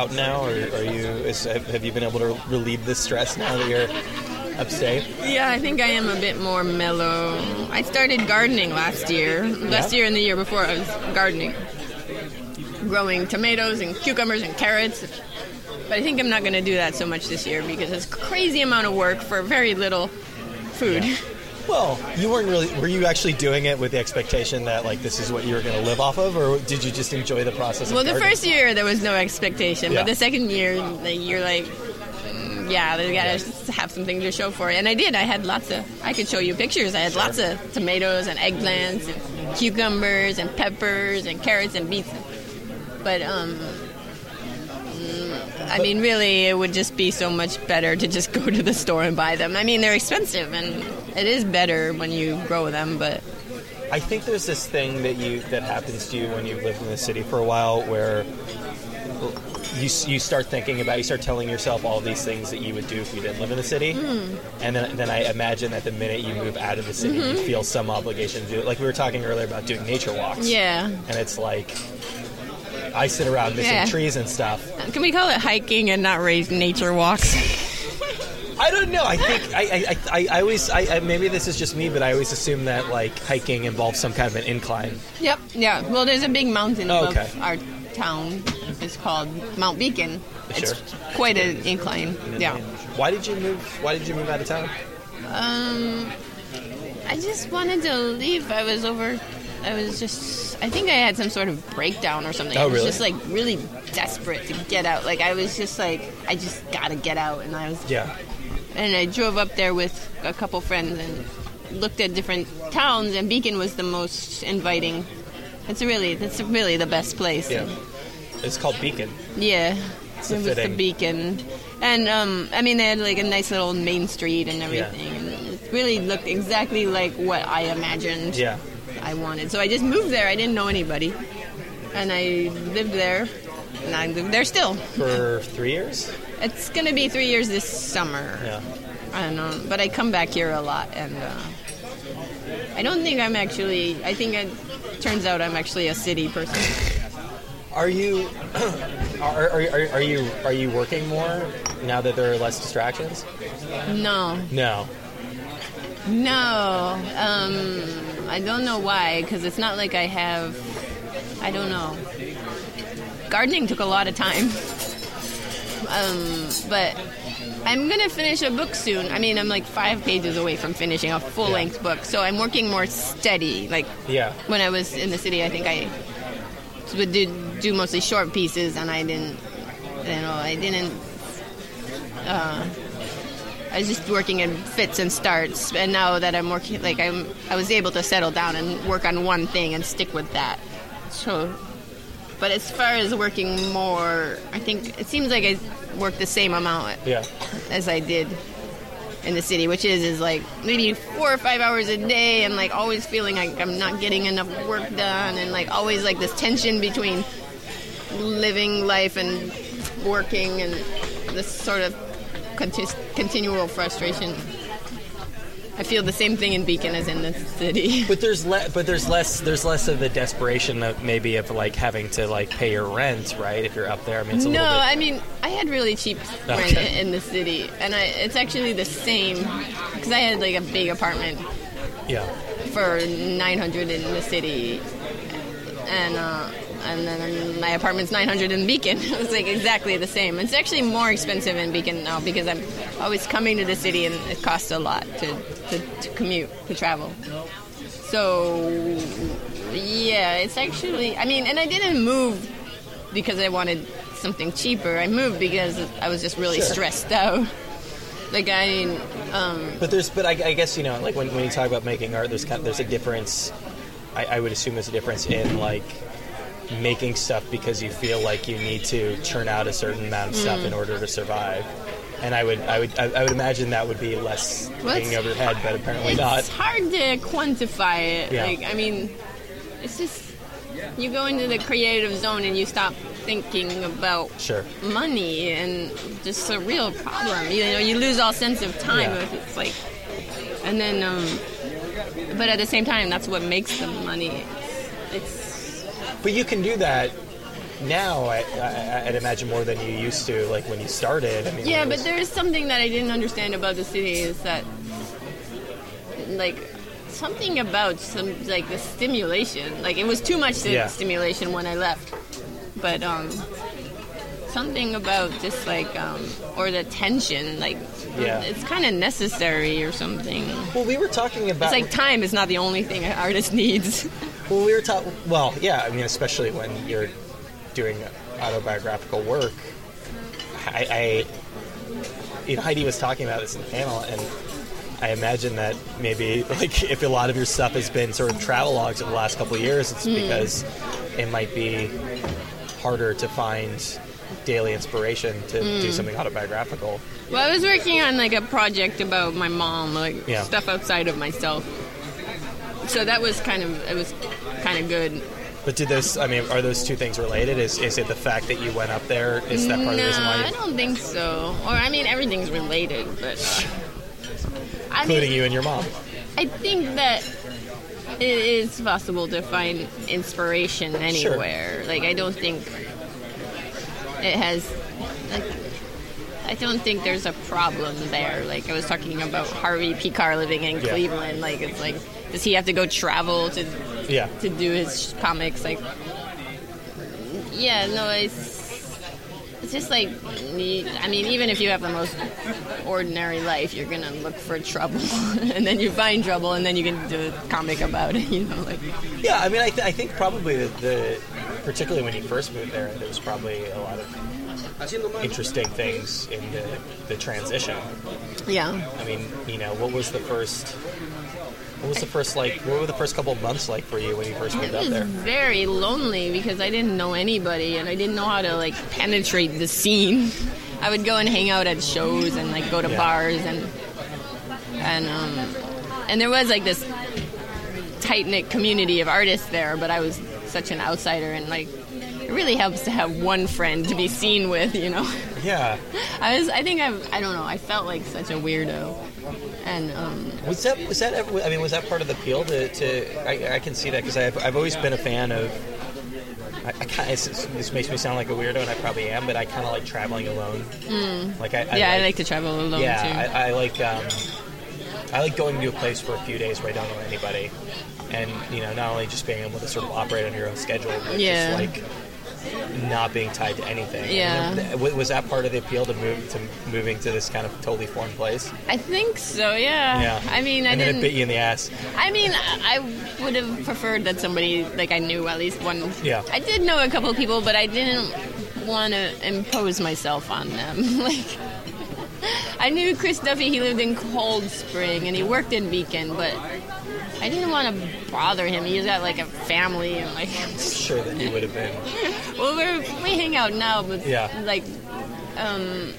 out now, or are you? Is, have you been able to relieve the stress now that you're upstate? Yeah, I think I am a bit more mellow. I started gardening last year. Last Yeah? year and the year before, I was gardening, growing tomatoes and cucumbers and carrots. But I think I'm not going to do that so much this year because it's a crazy amount of work for very little food. Well, you weren't really. Were you actually doing it with the expectation that like this is what you were going to live off of, or did you just enjoy the process? Of Well, the gardening? first year there was no expectation, Yeah. but the second year like, you're like, mm, yeah, they gotta have something to show for it. And I did. I had lots of. I could show you pictures. I had lots of tomatoes and eggplants and cucumbers and peppers and carrots and beets. But um, mm, I mean, really, it would just be so much better to just go to the store and buy them. I mean, they're expensive, and it is better when you grow them, but. I think there's this thing that you that happens to you when you live in the city for a while, where you you start thinking about, you start telling yourself all these things that you would do if you didn't live in the city, Hmm. and then then I imagine that the minute you move out of the city, you feel some obligation to do it. Like we were talking earlier about doing nature walks, Mm-hmm. Yeah. and it's like I sit around missing Yeah. trees and stuff. Can we call it hiking and not raise nature walks? I don't know. I think I I, I, I always I, I maybe this is just me, but I always assume that like hiking involves some kind of an incline. Yep. Yeah. Well, there's a big mountain Oh, above okay. our town. It's called Mount Beacon. Sure. It's quite an incline. Yeah. Why did you move? Why did you move out of town? Um, I just wanted to leave. I was over. I was just. I think I had some sort of breakdown or something. Oh, really? I was just like really desperate to get out. Like I was just like, I just gotta get out, and I was Yeah. And I drove up there with a couple friends and looked at different towns, and Beacon was the most inviting. It's really, it's really the best place. Yeah. It's called Beacon. Yeah, It's it was the Beacon, and um, I mean they had like a nice little main street and everything, and it really looked exactly like what I imagined. Yeah. I wanted. So I just moved there. I didn't know anybody, and I lived there, and I live there still. For three years. It's gonna be three years this summer. Yeah. I don't know, but I come back here a lot, and uh, I don't think I'm actually. I think it turns out I'm actually a city person. Are you are, are, are, are you are you working more now that there are less distractions? No, No. no, um, I don't know why, because it's not like I have. I don't know. Gardening took a lot of time, um, but I'm gonna finish a book soon. I mean, I'm like five pages away from finishing a full-length book, so I'm working more steady. Like Yeah. when I was in the city, I think I would do, do mostly short pieces, and I didn't, you know, I didn't. Uh, I was just working in fits and starts, and now that I'm working, like I'm, I was able to settle down and work on one thing and stick with that. So, but as far as working more, I think it seems like I work the same amount Yeah. as I did in the city, which is is like maybe four or five hours a day, and like always feeling like I'm not getting enough work done, and like always like this tension between living life and working, and this sort of conti- continual frustration. I feel the same thing in Beacon as in the city. But there's le- but there's less there's less of the desperation of maybe of like having to like pay your rent, right? If you're up there, I mean, it's a No, little bit. I mean I had really cheap rent Okay. in the city, and I, it's actually the same because I had like a big apartment yeah. for 900 in the city and uh, and then my apartment's 900 in Beacon. It's like exactly the same. It's actually more expensive in Beacon now because I'm always coming to the city and it costs a lot to, to, to commute, to travel. So yeah, it's actually I mean, and I didn't move because I wanted something cheaper. I moved because I was just really Sure. stressed out. Like I um But there's, but I, I guess you know, like when, when you talk about making art, there's kind of, there's a difference. I, I would assume there's a difference in like making stuff because you feel like you need to churn out a certain amount of stuff Mm. in order to survive. And I would, I would, I, would imagine that would be less Well, hanging it's- over your head, but apparently it's not. It's hard to quantify it. Yeah. Like, I mean, it's just you go into the creative zone and you stop thinking about Sure. money and just a real problem. You know, you lose all sense of time. Yeah. It's like, and then, um, but at the same time, that's what makes the money. It's But you can do that. now I, I, I'd imagine more than you used to, like when you started. I mean, Yeah, it but there is something that I didn't understand about the city is that, like, something about some like the stimulation. Like, it was too much Yeah. stimulation when I left, but um, something about just like um, or the tension, like, Yeah. it's kind of necessary or something. Well, we were talking about. It's like time is not the only thing an artist needs. Well, we were taught. Well, yeah. I mean, especially when you're doing autobiographical work. I, I, you know, Heidi was talking about this in the panel, and I imagine that maybe, like, if a lot of your stuff has been sort of travel logs over the last couple of years, it's hmm. because it might be harder to find daily inspiration to do hmm. something autobiographical. Well, I was working on like a project about my mom, like Yeah. stuff outside of myself. So that was kind of it was kind of good. But did those? I mean, are those two things related? Is is it the fact that you went up there? Is that part of the reason No, why? I don't think so. Or I mean, everything's related, but uh, I including mean, you and your mom. I think that it is possible to find inspiration anywhere. Like I don't think it has. Like, I don't think there's a problem there. Like I was talking about Harvey Pekar living in Yeah. Cleveland. Like it's like, does he have to go travel to Yeah. to do his comics? Like, yeah, no, it's it's just like I mean, even if you have the most ordinary life, you're gonna look for trouble, and then you find trouble, and then you can do a comic about it. You know, like Yeah, I mean, I, th- I think probably the, the, particularly when you first moved there, there was probably a lot of interesting things in the, the transition. yeah. I mean, you know, what was the first, what was the first like, what were the first couple of months like for you when you first moved up was there? very lonely because I didn't know anybody and I didn't know how to like penetrate the scene. I would go and hang out at shows and like go to Yeah. bars and and um and there was like this tight knit community of artists there, but I was such an outsider and like it really helps to have one friend to be seen with, you know. Yeah, I was I think I I don't know, I felt like such a weirdo. And um was that was that ever? I mean, was that part of the appeal to? to I, I can see that because I've I've always been a fan of. I, I kind this makes me sound like a weirdo, and I probably am, but I kind of like traveling alone. Like I, I yeah, I like to travel alone yeah, too. I, I like um, I like going to a place for a few days where I don't know anybody, and you know, not only just being able to sort of operate on your own schedule, but Yeah. just like not being tied to anything. Yeah. Was that part of the appeal to move to moving to this kind of totally foreign place? I think so, yeah. Yeah. I mean, I and didn't. then it bit you in the ass. I mean, I I would have preferred that somebody like I knew at least one. Yeah. I did know a couple of people, but I didn't want to impose myself on them. like, I knew Chris Duffy. He lived in Cold Spring and he worked in Beacon, but I didn't want to bother him. He's got like a family and like. I'm Sure that he would have been. well, we're, we hang out now, but Yeah. like, um,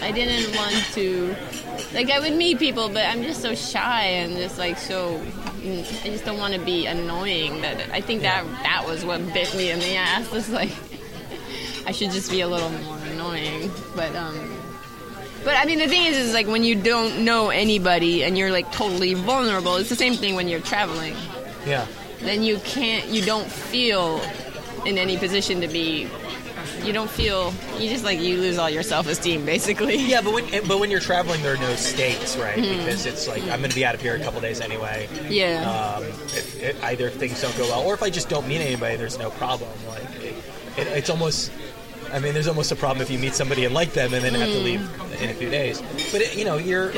I didn't want to. Like, I would meet people, but I'm just so shy and just like so. I just don't want to be annoying. That I think that that was what bit me in the ass. It's like I should just be a little more annoying, but um. But I mean, the thing is, is like when you don't know anybody and you're like totally vulnerable. It's the same thing when you're traveling Yeah. then you can't you don't feel in any position to be you don't feel you just like you lose all your self-esteem basically Yeah, but when but when you're traveling, there are no stakes, right? Mm-hmm. Because it's like I'm going to be out of here a couple days anyway. yeah um, if, if either things don't go well, or if I just don't meet anybody, there's no problem. Like it, it, it's almost, I mean, there's almost a problem if you meet somebody and like them and then have to mm. leave in a few days. But it, you know, you're,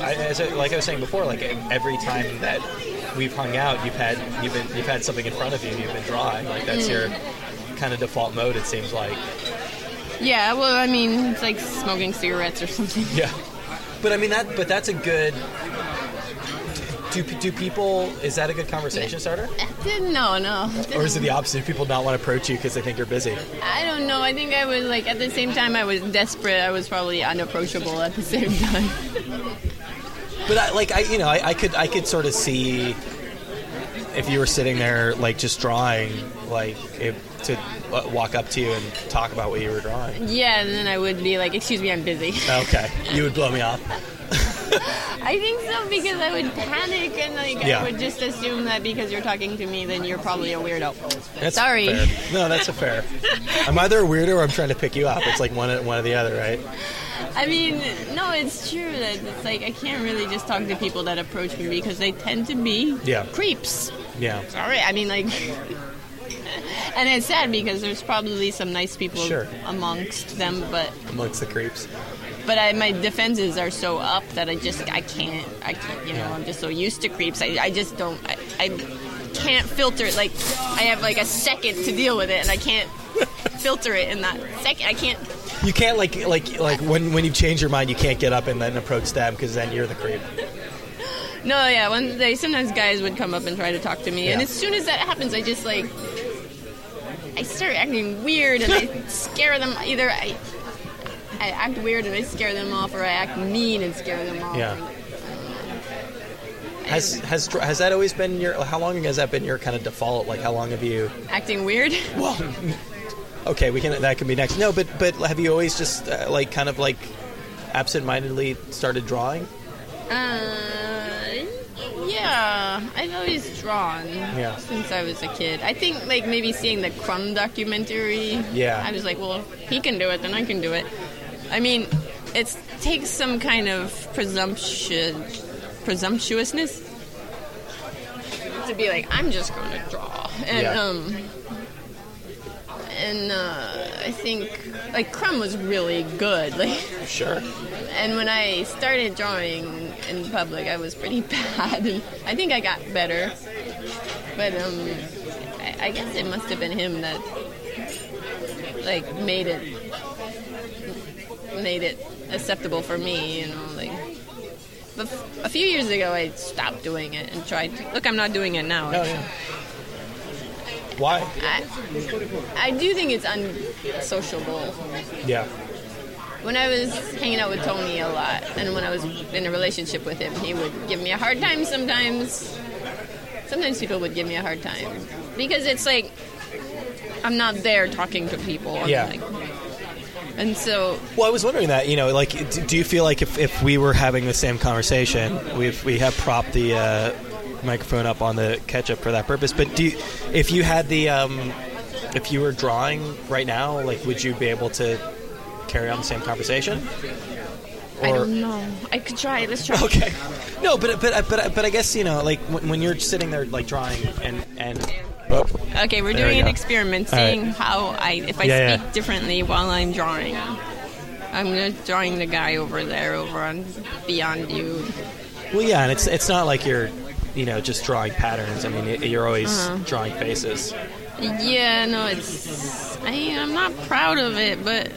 as I, like I was saying before, like every time that we've hung out, you've had you've been you've had something in front of you, you've been drawing. Like that's mm. your kind of default mode. It seems like. yeah well i mean it's like smoking cigarettes or something Yeah, but I mean that. But that's a good. Do, do people? Is that a good conversation starter? no no Or is it the opposite? Do people not want to approach you because they think you're busy? i don't know i think i was like at the same time i was desperate i was probably unapproachable at the same time But I, like I, you know, I, I could I could sort of see if you were sitting there like just drawing, like if, to uh, walk up to you and talk about what you were drawing. yeah and then i would be like excuse me i'm busy Okay, you would blow me off. I think so because I would panic and like Yeah. I would just assume that because you're talking to me, then you're probably a weirdo. That's Sorry. fair. No, that's a fair. I'm either a weirdo or I'm trying to pick you up. It's like one, one or the other, right? I mean, no, it's true that it's like I can't really just talk to people that approach me because they tend to be Yeah. creeps. Yeah. Sorry, I mean like. And it's sad because there's probably some nice people Sure. amongst them, but Amongst the creeps. But I, my defenses are so up that I just I can't I can't you know I'm just so used to creeps. I, I just don't I, I can't filter it like I have like a second to deal with it and I can't filter it in that second I can't. You can't like like like when when you change your mind, you can't get up and then approach them because then you're the creep. no yeah one day sometimes guys would come up and try to talk to me and as soon as that happens I just like I start acting weird and I scare them either. I I act weird and I scare them off or I act mean and scare them off Yeah. Has has has that always been your? How long has that been your kind of default? Like how long have you? acting weird Well, okay, we can. That can be next. No, but but have you always just uh, like kind of like absent-mindedly started drawing? Uh, yeah, I've always drawn Yeah. since I was a kid. I think like maybe seeing the Crumb documentary. Yeah. I was like, well, he can do it, then I can do it. I mean, it takes some kind of presumption, presumptuousness to be like, I'm just going to draw, and Yeah. um. And uh, I think like Crumb was really good. Like Sure. and when I started drawing in public, I was pretty bad, and I think I got better. But um, I, I guess it must have been him that like made it made it acceptable for me, you know, like. But a few years ago, I stopped doing it and tried. Look, I'm not doing it now. Oh yeah. Why? I, I do think it's unsociable. Yeah. When I was hanging out with Tony a lot, and when I was in a relationship with him, he would give me a hard time sometimes. Sometimes people would give me a hard time because it's like I'm not there talking to people. I'm Yeah. like- and so Well, I was wondering that. You know, like, do you feel like if, if we were having the same conversation, we've we have propped the uh, microphone up on the ketchup for that purpose. But do you, if you had the um, if you were drawing right now, like, would you be able to carry on the same conversation? I don't know. I could try. Let's try. Okay. No, but but but but I guess you know, like when, when you're sitting there like drawing and and. Okay, we're There we doing an experiment, All right. seeing how I if I Yeah, speak yeah. differently while I'm drawing. I'm drawing the guy over there, over on Beyond You. well, yeah, and it's it's not like you're, you know, just drawing patterns. I mean, you're always Uh-huh. drawing faces. Yeah, no, it's. I, I'm not proud of it, but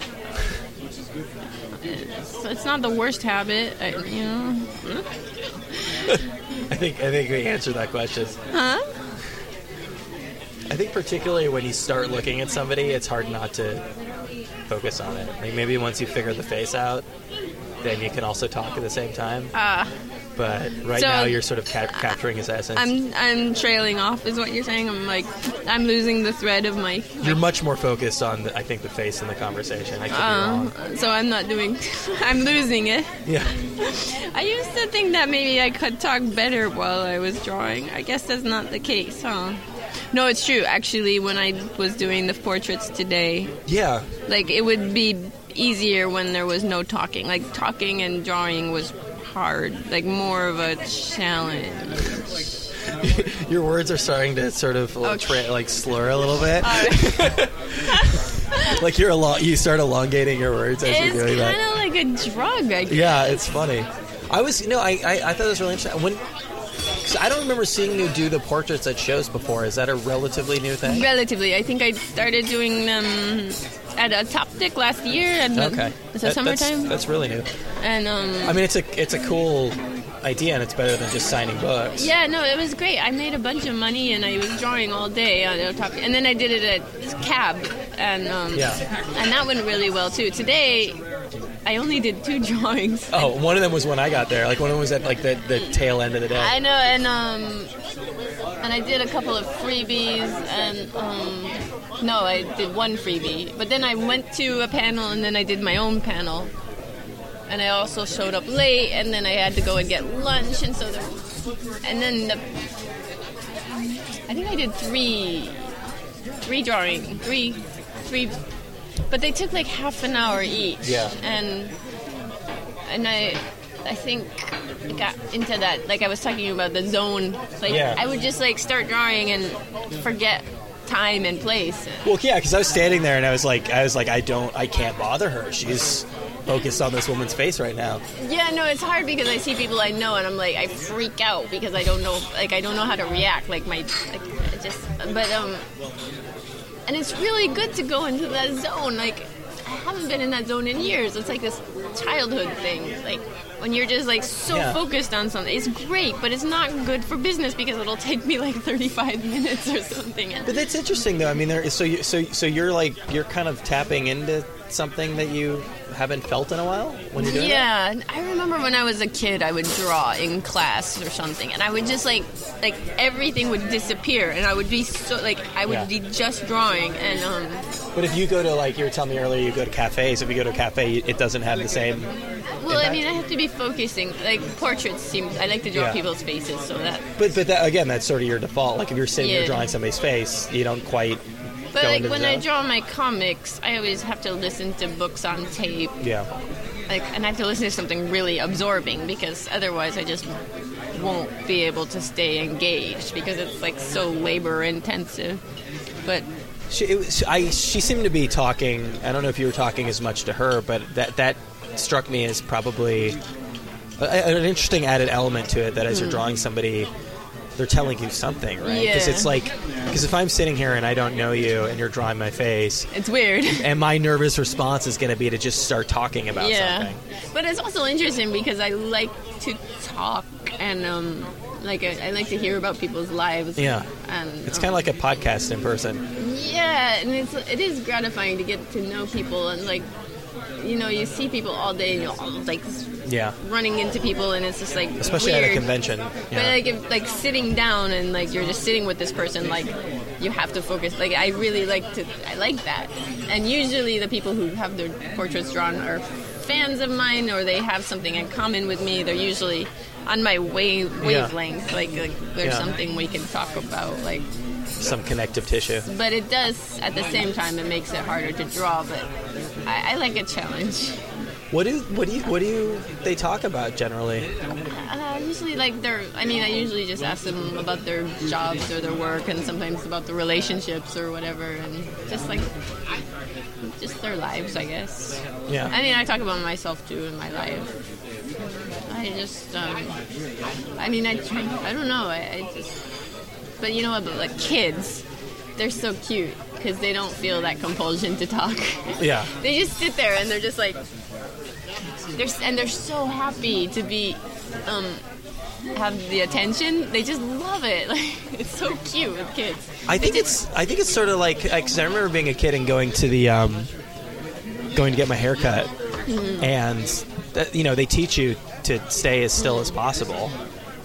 it's, it's not the worst habit. I, you know, I think I think we answered that question. huh? I think particularly when you start looking at somebody, it's hard not to focus on it. Like maybe once you figure the face out, then you can also talk at the same time. Ah, But right So- now, you're sort of cap- capturing his essence. I'm I'm trailing off, is what you're saying. I'm like, I'm losing the thread of my. you're much more focused on, the, I think, the face in the conversation. I could be wrong. Uh, so I'm not doing. I'm losing it. Yeah. I used to think that maybe I could talk better while I was drawing. I guess that's not the case, huh? No, it's true. Actually, when I was doing the portraits today, Yeah. like it would be easier when there was no talking. Like talking and drawing was hard, like more of a challenge. Your words are starting to sort of Oh, tra- like slur a little bit. like you're a lot. You start elongating your words as it's you're doing that. It's kind of like a drug, I guess. Yeah, it's funny. I was, you know, I, I, I thought it was really interesting. When, I don't remember seeing you do the portraits at shows before. Is that a relatively new thing? Relatively, I think I started doing them at a Top Dick last year. At the, Okay. It's That- a summertime, That's, that's really new. and um, I mean, it's a it's a cool idea, and it's better than just signing books. Yeah, no, it was great. I made a bunch of money and I was drawing all day on top. And then I did it at CAB, and um, Yeah. and that went really well too. Today, I only did two drawings. Oh, one of them was when I got there. Like one of them was at like the, the tail end of the day. I know, and um, and I did a couple of freebies, and um, no, I did one freebie. But then I went to a panel, and then I did my own panel. and I also showed up late, and then I had to go and get lunch, and so, there, and then the, I think I did three, three drawing, three, three, but they took like half an hour each. Yeah. And and I, I think I got into that. Like I was talking about the zone. Like Yeah. I would just like start drawing and forget time and place. Well, yeah, because I was standing there and I was like, I was like, I don't, I can't bother her. She's focused on this woman's face right now. Yeah, no, it's hard because I see people I know and I'm like I freak out because I don't know like I don't know how to react. Like my like just but um and it's really good to go into that zone. Like I haven't been in that zone in years. It's like this childhood thing. Like when you're just like so Yeah. focused on something. It's great, but it's not good for business because it'll take me like 35 minutes or something. But that's interesting, though. I mean, there. So, you, so, so you're like, you're kind of tapping into something that you haven't felt in a while when you're doing it. Yeah, I remember when I was a kid, I would draw in class or something, and I would just like, like everything would disappear, and I would be so like, I would Yeah. be just drawing, and um, But if you go to like you were telling me earlier, you go to cafes. If you go to a cafe, it doesn't have the same. well, I mean, I have to be focusing. Like portraits seem, I like to draw Yeah. people's faces, so that. But but that, again, that's sort of your default. Like if you're sitting there drawing somebody's face, you don't quite. But like when I draw my comics, I always have to listen to books on tape, Yeah. like, and I have to listen to something really absorbing because otherwise I just won't be able to stay engaged because it's like so labor intensive. But She, it I, she seemed to be talking. I don't know if you were talking as much to her, but that that struck me as probably a, an interesting added element to it. That as you're hmm. drawing somebody, they're telling you something, right? Because Yeah. it's like, because if I'm sitting here and I don't know you, and you're drawing my face, it's weird. and my nervous response is going to be to just start talking about yeah something. but it's also interesting because i like to talk and um like I, I like to hear about people's lives Yeah. and It's um, kind of like a podcast in person. yeah and it's it is gratifying to get to know people and like you know you see people all day and you're like Yeah. running into people and it's just like Especially weird. at a convention. But like if like sitting down and like you're just sitting with this person, like you have to focus. Like I really like to, I like that. And usually the people who have their portraits drawn are fans of mine, or they have something in common with me. They're usually on my wave wavelength. Like, like there's Yeah. something we can talk about. Like, Some connective tissue. but it does at the same time it makes it harder to draw. But I, I like a challenge. What do what do you what do you they talk about generally? Uh, usually, like their. I mean, I usually just ask them about their jobs or their work, and sometimes about the relationships or whatever, and just like just their lives, I guess. Yeah. I mean, I talk about myself too in my life. I just, um, I mean, I, I don't know. I, I just, but you know what? But like kids, they're so cute because they don't feel that compulsion to talk. Yeah. they just sit there and they're just like, they're and they're so happy to be, um, have the attention. They just love it. Like it's so cute with kids. I think it's I think it's sort of like because I remember being a kid and going to the um, going to get my hair cut, Mm-hmm. and that, you know they teach you to stay as still as possible,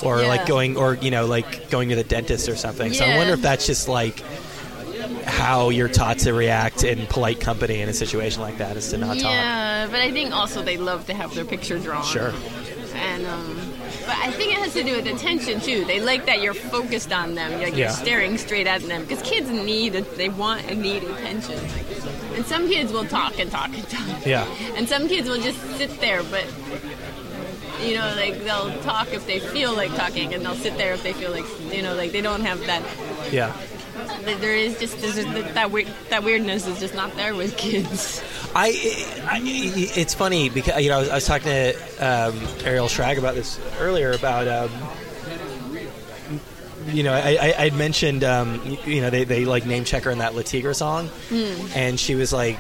or Yeah. like going or you know like going to the dentist or something. So I wonder if that's just like how you're taught to react in polite company in a situation like that is to not talk. Yeah, but I think also they love to have their picture drawn. Sure. And um, but I think it has to do with attention too. They like that you're focused on them, like Yeah. you're staring straight at them. Because kids need, they want and need attention. And some kids will talk and talk and talk. Yeah. And some kids will just sit there, but you know, like they'll talk if they feel like talking, and they'll sit there if they feel like, you know, like they don't have that. Yeah. There is just there's just that weird that weirdness is just not there with kids. I, I it's funny because you know I was, I was talking to um, Ariel Schrag about this earlier about um, you know I, I I'd mentioned um, you, know they, they like name check her in that Le Tigre song and she was like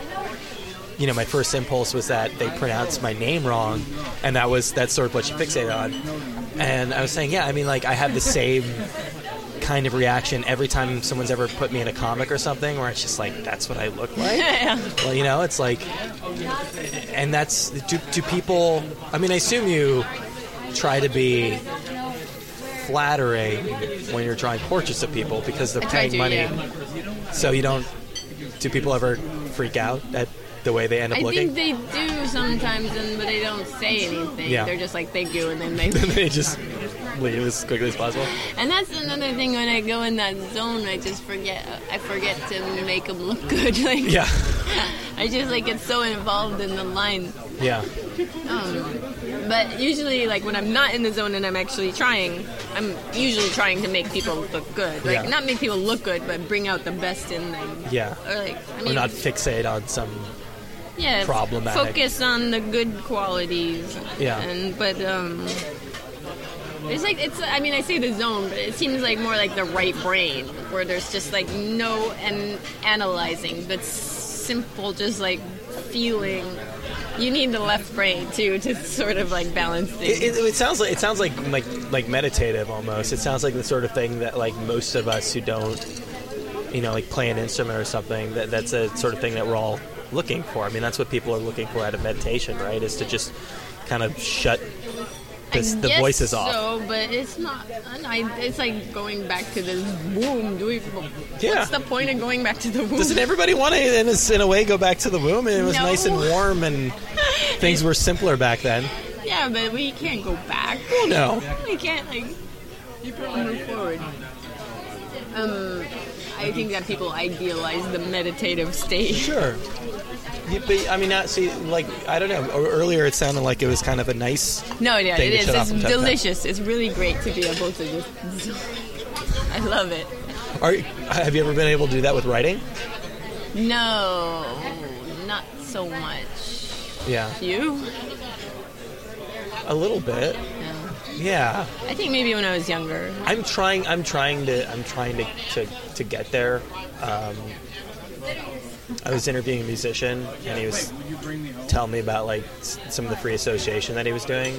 you know my first impulse was that they pronounced my name wrong and that was that's sort of what she fixated on and I was saying yeah I mean like I have the same kind of reaction every time someone's ever put me in a comic or something where it's just like that's what I look like well, you know, it's like, and that's do, do people? I mean, I assume you try to be flattering when you're drawing portraits of people because they're I paying to, money. yeah. So you don't. Do people ever freak out at the way they end up I looking? I think they do sometimes, and but they don't say anything. Yeah. They're just like thank you, and then they. they just leave as quickly as possible. and that's another thing when I go in that zone, I just forget. I forget to make them look good. Like Yeah, I just like get so involved in the line. yeah, Um, but usually, like when I'm not in the zone and I'm actually trying, I'm usually trying to make people look good. Like Yeah. not make people look good, but bring out the best in them. yeah. Or like I mean, Or not fixate on some. Yeah, problematic. Focus on the good qualities. Yeah. And but um, it's like it's. I mean, I say the zone, but it seems like more like the right brain, where there's just like no and analyzing, but simple, just like feeling. You need the left brain too to sort of like balance things. It, it, it sounds like it sounds like like like meditative almost. It sounds like the sort of thing that like most of us who don't, you know, like play an instrument or something. That that's a sort of thing that we're all looking for. I mean, that's what people are looking for out of meditation, right? Is to just kind of shut this, the voices off. So, but it's not. I, it's like going back to the womb. Do we, Yeah. What's the point of going back to the womb? Doesn't everybody want to, in a, in a way, go back to the womb? And it was No. nice and warm, and things were simpler back then. yeah, but we can't go back. Oh no, We can't like. Move forward. Um, I think that people idealize the meditative state. sure. Yeah, but I mean, not see, like I don't know. Earlier, it sounded like it was kind of a nice. No, yeah, it is. It's delicious. It's really great to be able to just. I love it. Are, have you ever been able to do that with writing? No, not so much. Yeah, You? a little bit. No. Yeah, I think maybe when I was younger. I'm trying. I'm trying to. I'm trying to to, to get there. Um, I was interviewing a musician, and he was telling me about like some of the free association that he was doing,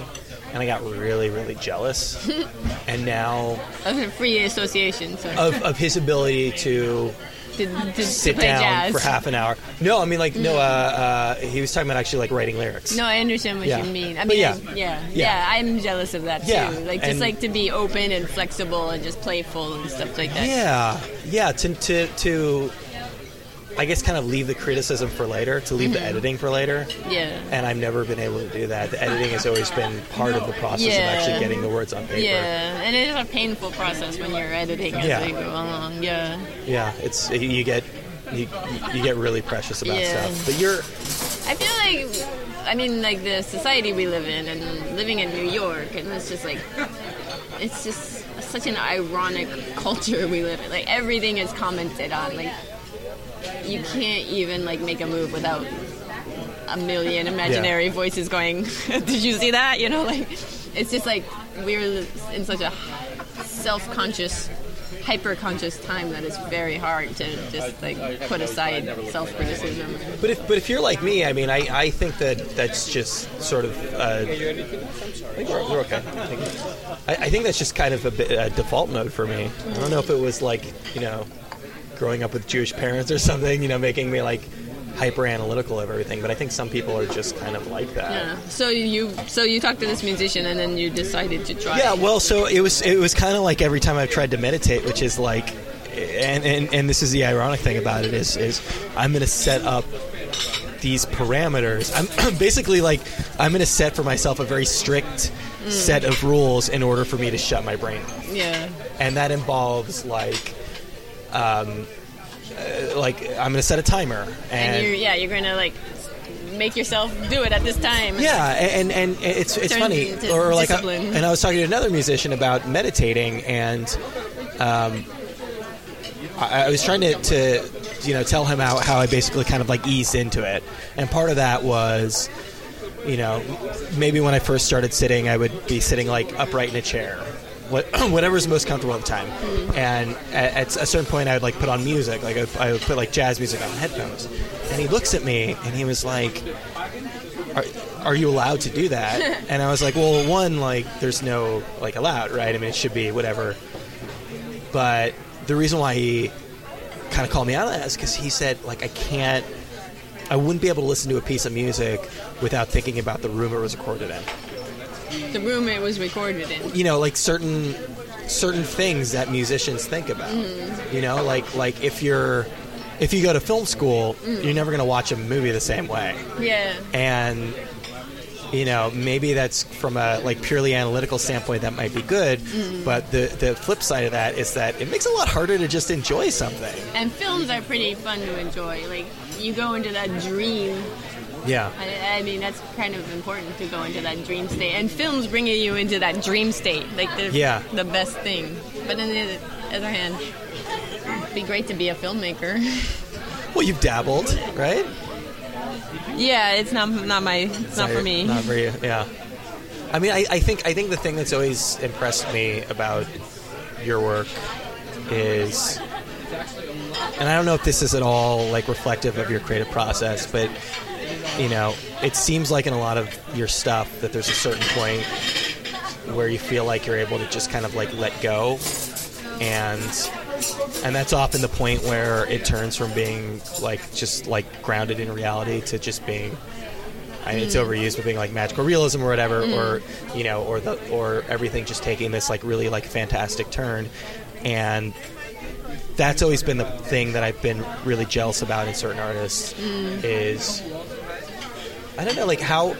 and I got really, really jealous. and now Of free association, so of, of his ability to to, to, to sit play down jazz. for half an hour. No, I mean like no. Uh, uh, he was talking about actually like writing lyrics. No, I understand what Yeah. you mean. I mean, yeah. I- yeah, yeah, Yeah. I'm jealous of that too. Yeah, Like just and- like to be open and flexible and just playful and stuff like that. Yeah, yeah. To to to, I guess kind of leave the criticism for later. To leave the mm-hmm. editing for later. Yeah. And I've never been able to do that. The editing has always been part of the process of actually getting the words on paper. Yeah, and it is a painful process when you're editing as Yeah. you go along. Yeah, Yeah, it's you get you, you get really precious about Yeah. stuff. But you're I feel like, I mean, like the society we live in, and living in New York, and it's just like, it's just such an ironic culture we live in. Like everything is commented on. Like you can't even like make a move without a million imaginary voices going. Did you see that? You know, like it's just like we're in such a self-conscious. Hyper-conscious time that it's very hard to just like put aside self-criticism. But if but if you're like me, I mean, I, I think that that's just sort of. Uh, I think we're, we're okay. Thank you. I, I think that's just kind of a, bit, a default mode for me. I don't know if it was like you know, growing up with Jewish parents or something, you know, making me like hyper analytical of everything. But I think some people are just kind of like that. Yeah. So you so you talked to this musician and then you decided to try. Yeah, well, so it was it was kind of like every time I've tried to meditate, which is like, and and, and this is the ironic thing about it is is I'm going to set up these parameters. I'm basically like I'm going to set for myself a very strict mm. set of rules in order for me to shut my brain off, Yeah. and that involves like. Um, uh, like I'm going to set a timer, And, you're yeah you're gonna like make yourself do it at this time. Yeah, and and it's it's Turns funny, or like, I, and I was talking to another musician about meditating, and um, I, I was trying to, to you know tell him how how I basically kind of like eased into it, and part of that was. You know, maybe when I first started sitting, I would be sitting like upright in a chair, what, whatever's most comfortable at the time. Mm-hmm. And at, at a certain point, I would like put on music, like I would, I would put like jazz music on headphones. And he looks at me and he was like, are, are you allowed to do that? And I was like, well, one, like, there's no, like, allowed, right? I mean, it should be whatever. But the reason why he kind of called me out on that is because he said, like, I can't, I wouldn't be able to listen to a piece of music without thinking about the room it was recorded in. The room it was recorded in. You know, like certain certain things that musicians think about. Mm. You know, like like if you're if you go to film school, mm. you're never going to watch a movie the same way. Yeah. and you know maybe that's from a like purely analytical standpoint that might be good mm. but the the flip side of that is that it makes it a lot harder to just enjoy something And films are pretty fun to enjoy. Like you go into that dream. Yeah I, I mean, that's kind of important to go into that dream state. And films bringing you into that dream state, like they're Yeah. the best thing. But on the other hand, it'd be great to be a filmmaker. well you've dabbled right yeah, it's not not my it's not for me. not for you yeah i mean I, I think i think the thing that's always impressed me about your work is and i don't know if this is at all like reflective of your creative process but you know it seems like in a lot of your stuff that there's a certain point where you feel like you're able to just kind of like let go. And and that's often the point where it turns from being like just like grounded in reality to just being I mean, it's mm. overused, but being like magical realism or whatever, mm. or you know, or the or everything just taking this like really like fantastic turn, and that's always been the thing that I've been really jealous about in certain artists mm. is I don't know, like how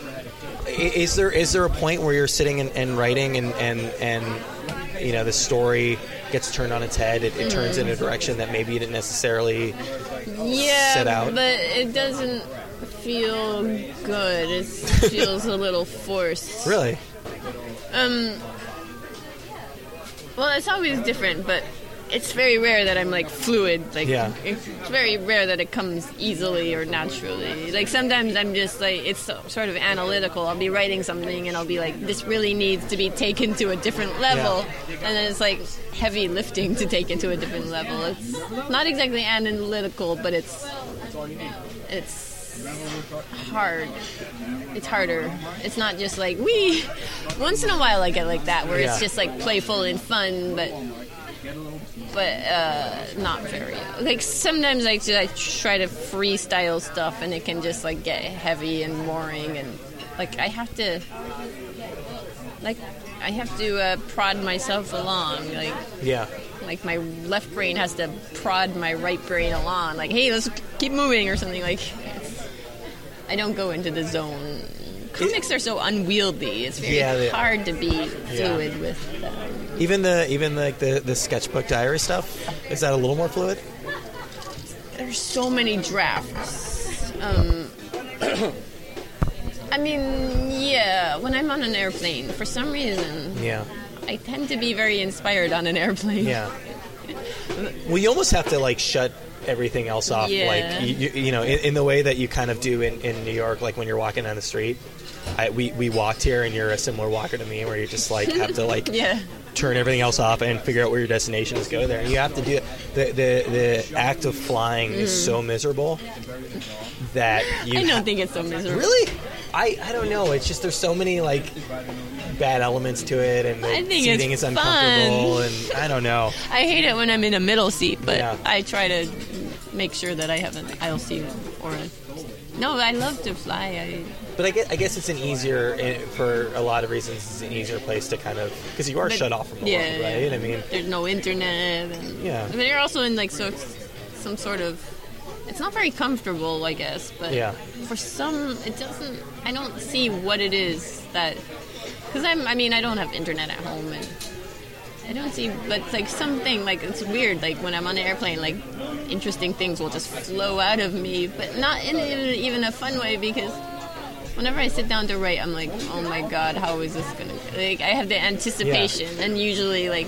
is there is there a point where you're sitting and, and writing and and and you know the story gets turned on its head, it, it turns in a direction that maybe you didn't necessarily yeah, sit out. but it doesn't feel good. It feels a little forced. really. Um. Well, it's always different, but it's very rare that I'm like fluid. Like, Yeah. it's very rare that it comes easily or naturally. Like sometimes I'm just like it's so- sort of analytical. I'll be writing something and I'll be like, this really needs to be taken to a different level, and then it's like heavy lifting to take it to a different level. It's not exactly analytical, but it's it's hard. It's harder. It's not just like we. Once in a while, I get like that, where Yeah. it's just like playful and fun, but but uh, not very. Like sometimes I, I try to freestyle stuff, and it can just like get heavy and boring, and like I have to like I have to uh, prod myself along, like. Yeah. Like my left brain has to prod my right brain along, like, "Hey, let's keep moving" or something. Like, I don't go into the zone. Comics are so unwieldy; it's very Yeah, hard to be fluid with them. Even the even like the, the sketchbook diary stuff is that a little more fluid? There's so many drafts. Um, I mean, yeah. When I'm on an airplane, for some reason, Yeah, I tend to be very inspired on an airplane. yeah. Well, you almost have to like shut everything else off, Yeah. like you, you, you know, in, in the way that you kind of do in, in New York, like when you're walking down the street. I, we we walked here, and you're a similar walker to me, where you just like have to like Yeah. turn everything else off and figure out where your destination is. Go there, and you have to do it. The the, the act of flying is so mm. miserable that you I don't ha- think it's so miserable. Really? I, I don't know. It's just there's so many like bad elements to it, and the I think seating it's is uncomfortable, fun. and I don't know. I hate it when I'm in a middle seat, but Yeah. I try to make sure that I have an aisle seat or a. No, I love to fly. I, But I guess, I guess it's an easier, eh, for a lot of reasons, it's an easier place to kind of because you are But- shut off from the yeah, world, right? yeah. I mean, there's no internet, and Yeah. But you're also in like so some sort of. It's not very comfortable, I guess, but Yeah. for some, it doesn't. I don't see what it is that because I'm. I mean, I don't have internet at home, and I don't see. But it's like something like it's weird. Like when I'm on an airplane, like interesting things will just flow out of me, but not in even, even a fun way because whenever I sit down to write, I'm like, oh my god, how is this gonna? Like I have the anticipation, and usually like.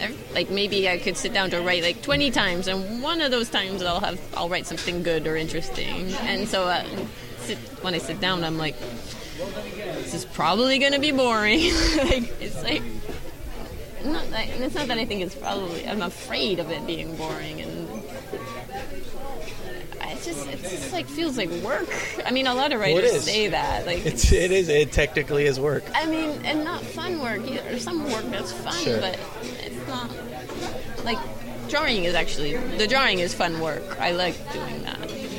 ev- Like maybe I could sit down to write like 20 times, and one of those times I'll have I'll write something good or interesting. And so uh, sit, when I sit down, I'm like, this is probably gonna be boring. like it's like not that, it's not that I think it's probably. I'm afraid of it being boring, and it's just it's just like feels like work. I mean, a lot of writers is. say that. Like it's it is it technically is work. I mean, and not fun work either. Some work that's fun, Sure. but it's not like drawing is actually the drawing is fun work. I like doing that.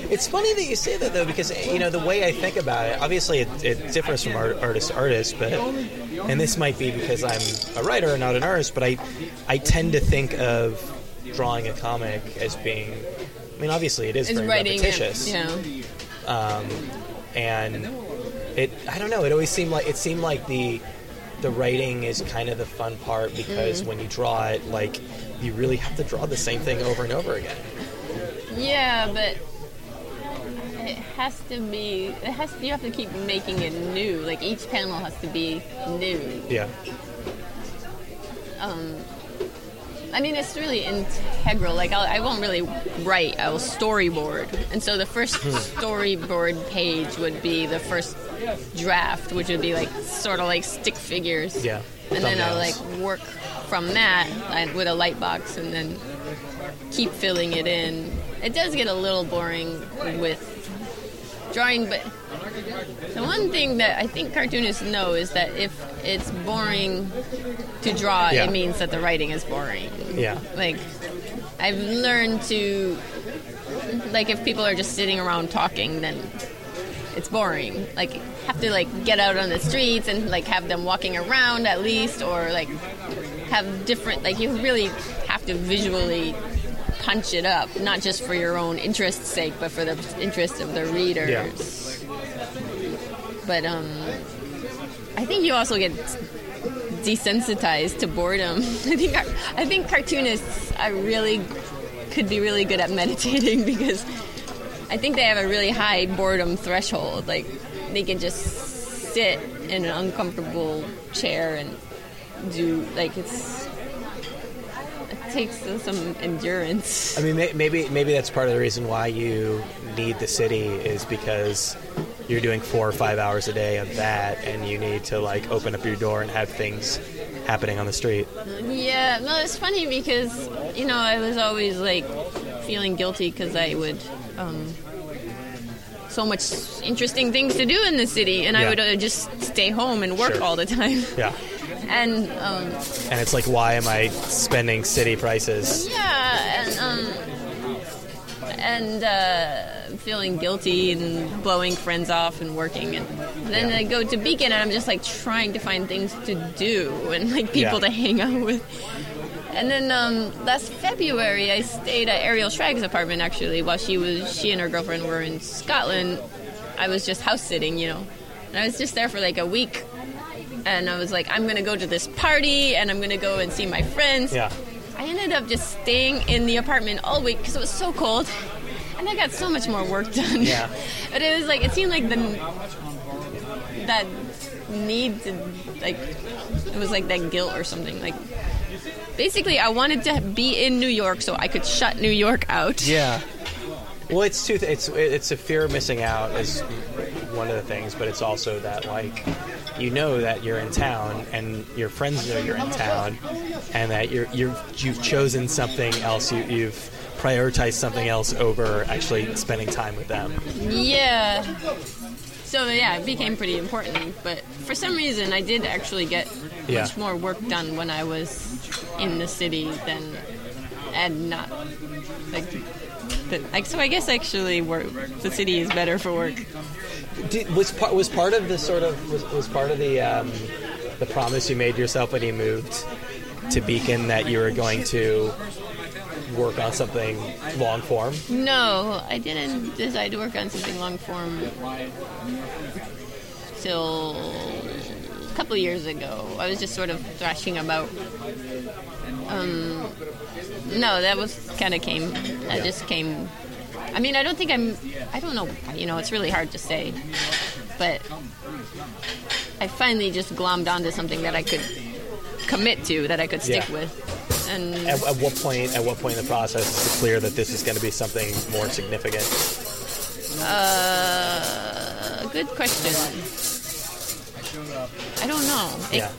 It's funny that you say that though, because eh, you know the way I think about it. Obviously, it, it differs from art, artist to artist, but and this might be because I'm a writer and not an artist. But I, I tend to think of drawing a comic as being. I mean, obviously, it is It's very repetitious, and, you know. um, and it. I don't know. It always seemed like it seemed like the the writing is kind of the fun part because Mm-hmm. when you draw it, like you really have to draw the same thing over and over again. Yeah, but it has to be. It has. You have to keep making it new. Like each panel has to be new. Yeah. I mean, it's really integral. Like I'll, I won't really write. I will storyboard, and so the first Hmm. storyboard page would be the first draft, which would be like sort of like stick figures. Yeah. And then I'll like work from that and with a light box, and then keep filling it in. It does get a little boring with drawing, but the one thing that I think cartoonists know is that if it's boring to draw, Yeah. it means that the writing is boring. Yeah. Like, I've learned to, like, if people are just sitting around talking, then it's boring. Like, have to like get out on the streets and like have them walking around at least, or like have different. Like, you really have to visually punch it up, not just for your own interest's sake, but for the interest of the readers. Yeah. But um, I think you also get desensitized to boredom. I think I think cartoonists are really could be really good at meditating because I think they have a really high boredom threshold. Like they can just sit in an uncomfortable chair and do like it's it takes some endurance. I mean, maybe maybe that's part of the reason why you need the city is because you're doing four or five hours a day of that, and you need to like open up your door and have things happening on the street. Yeah, no, it's funny because you know I was always like feeling guilty because I would um, so much interesting things to do in the city, and I would uh, just stay home and work Sure. all the time. Yeah, And um, and it's like, why am I spending city prices? yeah, and um, and uh, feeling guilty and blowing friends off and working, and then Yeah. I go to Beacon and I'm just like trying to find things to do and like people Yeah. to hang out with. And then um, last February, I stayed at Ariel Schrag's apartment actually while she was she and her girlfriend were in Scotland. I was just house sitting, you know, and I was just there for like a week. And I was like, I'm gonna go to this party, and I'm gonna go and see my friends. Yeah, I ended up just staying in the apartment all week because it was so cold, and I got so much more work done. Yeah. but it was like it seemed like the that need to like it was like that guilt or something. Like basically, I wanted to be in New York so I could shut New York out. yeah. Well, it's two. Th- it's it's a fear of missing out is one of the things, but it's also that like you know that you're in town and your friends know you're in town, and that you're you're you've chosen something else. You, you've prioritized something else over actually spending time with them. Yeah. So yeah, it became pretty important. But for some reason, I did actually get Yeah. much more work done when I was in the city than and not like. The, like so, I guess actually, work, the city is better for work. Did, was part was part of the sort of was, was part of the um, the promise you made yourself when you moved to Beacon that you were going to work on something long form. No, I didn't decide to work on something long form till a couple years ago. I was just sort of thrashing about. Um, no, that was kind of came. That Yeah. just came. I mean, I don't think I'm. I don't know. You know, it's really hard to say, but I finally just glommed onto something that I could commit to, that I could stick Yeah. with, and At, at what point? At what point in the process is it clear that this is going to be something more significant? Uh, good question. I don't know. It, Yeah.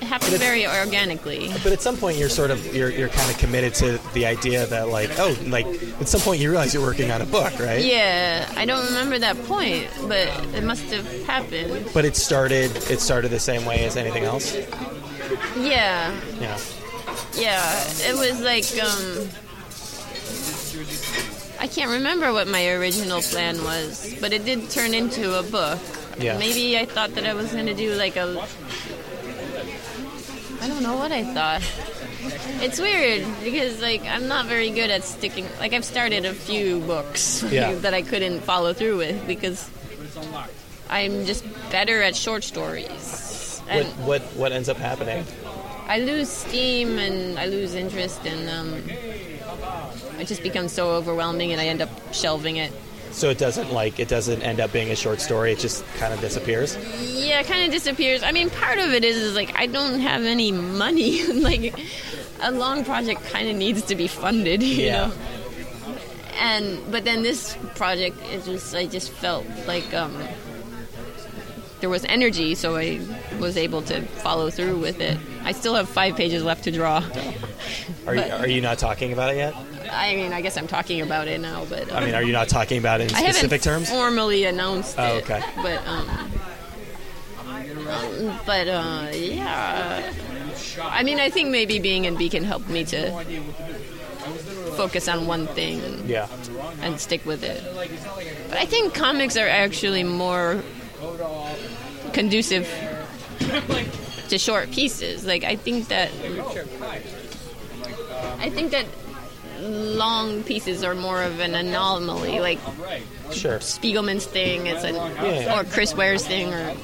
It happened But very organically. But at some point, you're sort of you're you're kind of committed to the idea that like oh like at some point you realize you're working on a book, right? Yeah, I don't remember that point, but it must have happened. But it started it started the same way as anything else. Yeah, Yeah. yeah. It was like um, I can't remember what my original plan was, but it did turn into a book. Yeah. Maybe I thought that I was going to do like a. I don't know what I thought. It's weird because like I'm not very good at sticking. Like I've started a few books Yeah. that I couldn't follow through with because I'm just better at short stories. What what what ends up happening? I lose steam and I lose interest and um, it just becomes so overwhelming and I end up shelving it. So it doesn't like it doesn't end up being a short story. It just kind of disappears. Yeah, it kind of disappears. I mean, part of it is, is like I don't have any money. like a long project kind of needs to be funded, you Yeah. know. And but then this project, it just I just felt like um, there was energy, so I was able to follow through with it. I still have five pages left to draw. Are you are you not talking about it yet? I mean, I guess I'm talking about it now, but I mean, are you not talking about it in I specific haven't terms? formally announced Oh, it. okay. But um, um, but uh, yeah. I mean, I think maybe being in Beacon helped me to focus on one thing Yeah. and stick with it. But I think comics are actually more conducive to short pieces. Like I think that I think that long pieces are more of an anomaly. Like Sure. Spiegelman's thing, it's a, Yeah. or Chris Ware's thing, or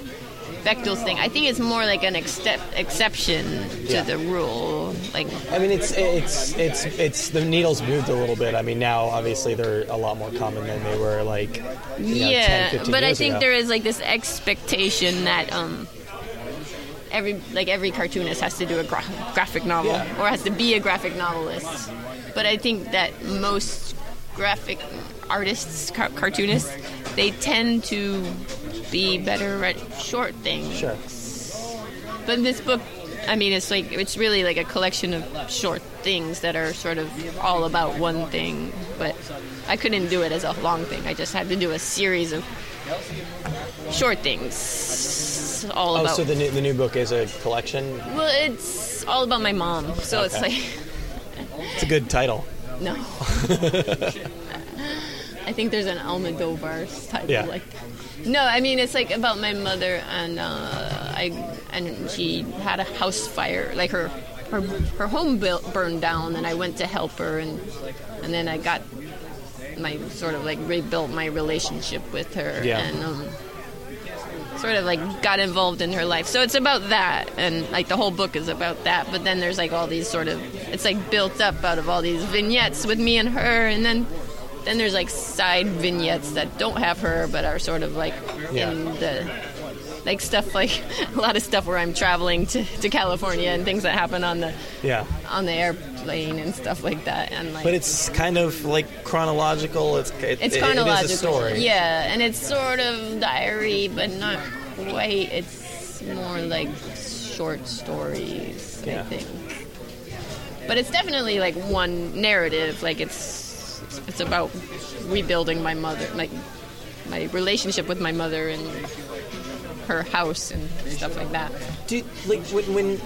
Bechdel's thing. I think it's more like an excep- exception to Yeah. the rule. Like, I mean, it's it's it's it's the needles moved a little bit. I mean, now obviously they're a lot more common than they were like you know, yeah, 10, 15 but I think ago. there is like this expectation that um, every like every cartoonist has to do a gra- graphic novel or has to be a graphic novelist. But I think that most graphic artists, car- cartoonists, they tend to be better at short things. Sure. But this book, I mean, it's like it's really like a collection of short things that are sort of all about one thing. But I couldn't do it as a long thing. I just had to do a series of short things, all Oh, about. so the new, the new book is a collection. well, it's all about my mom. So it's like It's a good title. no. I think there's an Alma Almodovar title Yeah. like that. No, I mean it's like about my mother and uh, I and she had a house fire, like her her her home built, burned down, and I went to help her, and and then I got my sort of like rebuilt my relationship with her, Yeah. and um, sort of like got involved in her life. So it's about that, and like the whole book is about that. But then there's like all these sort of it's like built up out of all these vignettes with me and her, and then then there's like side vignettes that don't have her but are sort of like Yeah. in the like stuff like a lot of stuff where I'm traveling to, to California and things that happen on the Yeah. on the airplane and stuff like that and like But it's kind of like chronological. It's it, it's chronological It is a story. yeah and it's sort of diary but not quite it's more like short stories I Yeah. think but it's definitely like one narrative like it's it's about rebuilding my mother like my relationship with my mother and her house and stuff like that Do like when, when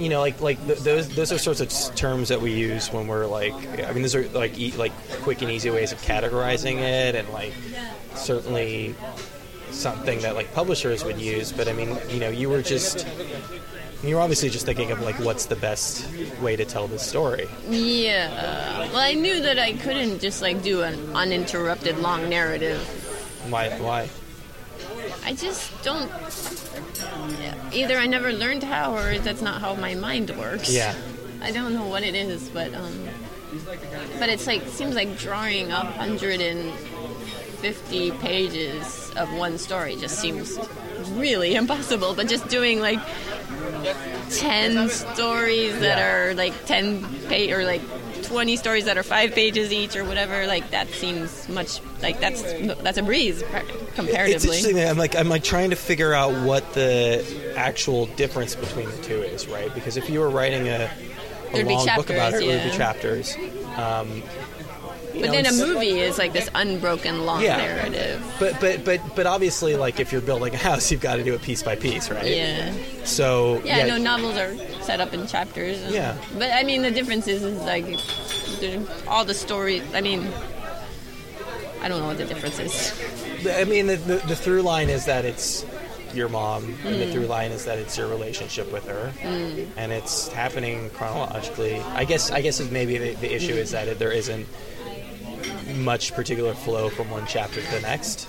you know like like th- those those are sorts of terms that we use when we're like I mean those are like e- like quick and easy ways of categorizing it and like certainly something that like publishers would use but I mean you know you were just you were obviously just thinking of like what's the best way to tell this story. Yeah. Well i knew that i couldn't just like do an uninterrupted long narrative. Why why? I just don't. Either I never learned how, or that's not how my mind works. Yeah. I don't know what it is, but um, but it's like seems like drawing a hundred and fifty pages of one story just seems really impossible. But just doing like ten stories that Yeah. are like ten page or like. 20 stories that are five pages each or whatever like that seems much like that's that's a breeze comparatively It's interesting. I'm like I'm like trying to figure out what the actual difference between the two is, right? Because if you were writing a, a long book about it, chapters, it would be chapters. Um, you But know, then a movie is like this unbroken long Yeah. narrative. But but but but obviously, like if you're building a house, you've got to do it piece by piece, right? Yeah. So Yeah, no, novels are set up in chapters. and- Yeah. But I mean, the difference is, is like all the stories. I mean, I don't know what the difference is. I mean, the, the, the through line is that it's your mom, and the mm. through line is that it's your relationship with her, mm. and it's happening chronologically. I guess I guess maybe the, the issue is that there isn't much particular flow from one chapter to the next.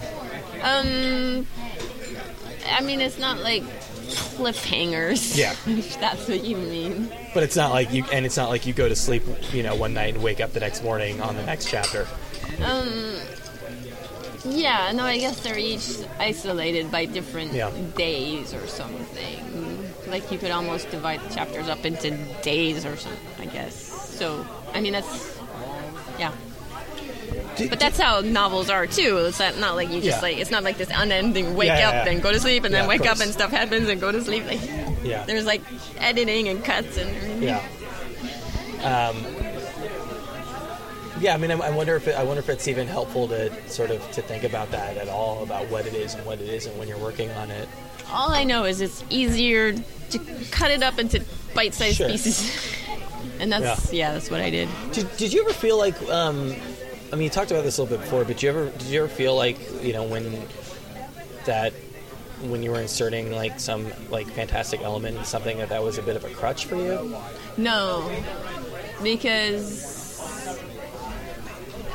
Um, I mean, it's not like cliffhangers. Yeah. if that's what you mean. But it's not like you, and it's not like you go to sleep, you know, one night and wake up the next morning on the next chapter. Um, yeah, no, I guess they're each isolated by different Yeah. days or something. Like you could almost divide the chapters up into days or something, I guess. So, I mean, that's, yeah. But that's how novels are too. It's not, not like you just Yeah. like it's not like this unending wake Yeah, yeah, up yeah. then go to sleep and Yeah, then wake up and stuff happens and go to sleep. Like yeah, there's like editing and cuts and everything. yeah. Um, yeah, I mean, I, I wonder if it, I wonder if it's even helpful to sort of to think about that at all about what it is and what it isn't when you're working on it. All I know is it's easier to cut it up into bite-sized Sure. pieces, and that's yeah. that's what I did. Did, did you ever feel like? Um, I mean, you talked about this a little bit before, but did you ever did you ever feel like you know when that when you were inserting like some like fantastic element in something that that was a bit of a crutch for you? No, because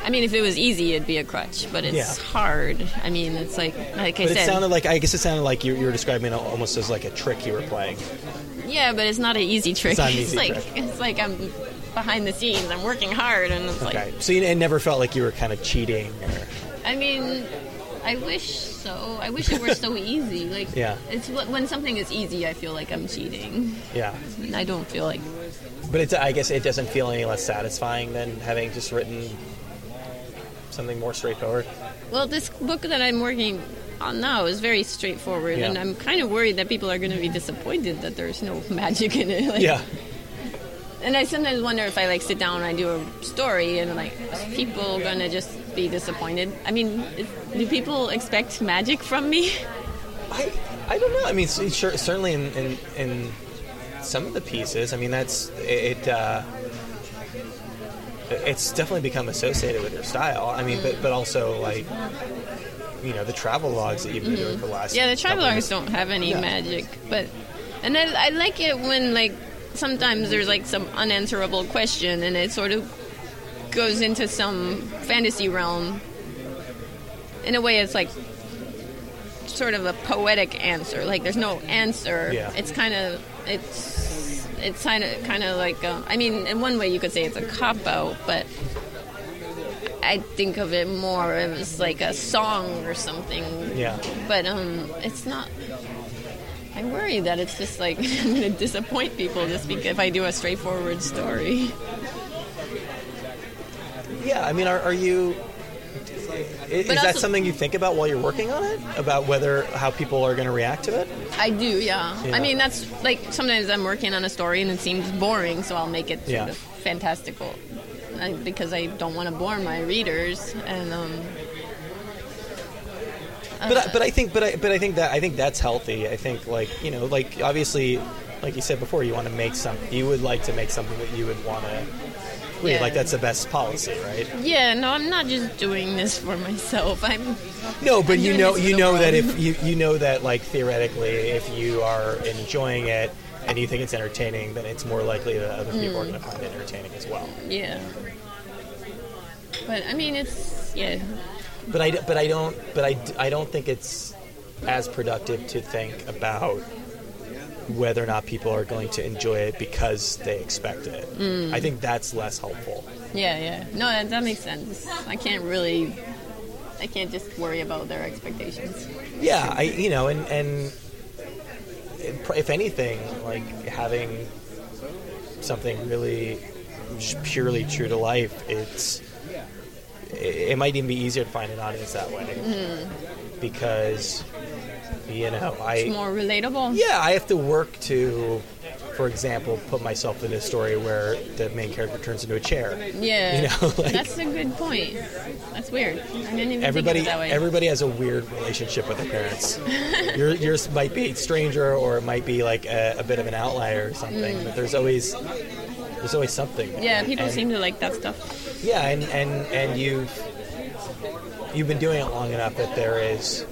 I mean, if it was easy, it'd be a crutch, but it's Yeah. hard. I mean, it's like like I But it sounded like I guess it sounded like you, you were describing it almost as like a trick you were playing. yeah, but it's not an easy trick. It's not an easy like trick. it's like I'm behind the scenes. I'm working hard, and it's Okay, like so you, it never felt like you were kind of cheating. Or, I mean, I wish so. I wish it were so easy. Like Yeah. it's when something is easy, I feel like I'm cheating. yeah, I don't feel like but it's I guess it doesn't feel any less satisfying than having just written something more straightforward. Well, this book that I'm working on now is very straightforward, Yeah. and I'm kind of worried that people are going to be disappointed that there's no magic in it. Like, Yeah, And I sometimes wonder if I like sit down and I do a story, and like, people going to just be disappointed? I mean, do people expect magic from me? I I don't know. I mean, sure, certainly in, in in some of the pieces. I mean, that's it. Uh, it's definitely become associated with your style. I mean, but but also like you know the travel logs that you've been doing for the last Mm-hmm. Yeah, the travel logs don't have any Yeah. magic, but and I, I like it when like sometimes there's like some unanswerable question, and it sort of goes into some fantasy realm. In a way, it's like sort of a poetic answer. Like there's no answer. Yeah. It's kind of it's it's kind of kind of like uh, I mean, in one way you could say it's a cop out, but. I think of it more as like a song or something Yeah. but um, it's not. I worry that it's just like I'm going to disappoint people just because if I do a straightforward story. Yeah, I mean, are, are you? i- Is, But that something you think about while you're working on it? About whether how people are going to react to it? I do, yeah. Yeah. I mean, that's like sometimes I'm working on a story and it seems boring, so I'll make it sort Yeah. of fantastical I, because I don't want to bore my readers. And um, But I, but I think but I but I think that I think that's healthy. I think like you know like obviously like you said before you want to make some you would like to make something that you would want to Yeah. like that's the best policy right? yeah, no, I'm not just doing this for myself. I'm No, but I'm you know you know that if you you know that like theoretically if you are enjoying it and you think it's entertaining then it's more likely that other people are Hmm. going to find it entertaining as well. yeah. But I mean, it's yeah. But I, but I don't but I, I don't think it's as productive to think about whether or not people are going to enjoy it because they expect it. Mm. I think that's less helpful. Yeah, yeah. No, that, that makes sense. I can't really. I can't just worry about their expectations. Yeah, I you know and and if anything, like having something really purely true to life, it's it it might even be easier to find an audience that way hmm. because you know I It's more relatable. Yeah, I have to work to, for example, put myself in a story where the main character turns into a chair. Yeah. You know, like- That's a good point. That's weird. I didn't even Everybody, think of it that way. everybody has a weird relationship with their parents. Your, yours might be stranger, or it might be like a, a bit of an outlier or something. Hmm. But there's always, there's always something. Mm. yeah, people And- seem to like that stuff. Yeah, and, and, and you've you've been doing it long enough that there is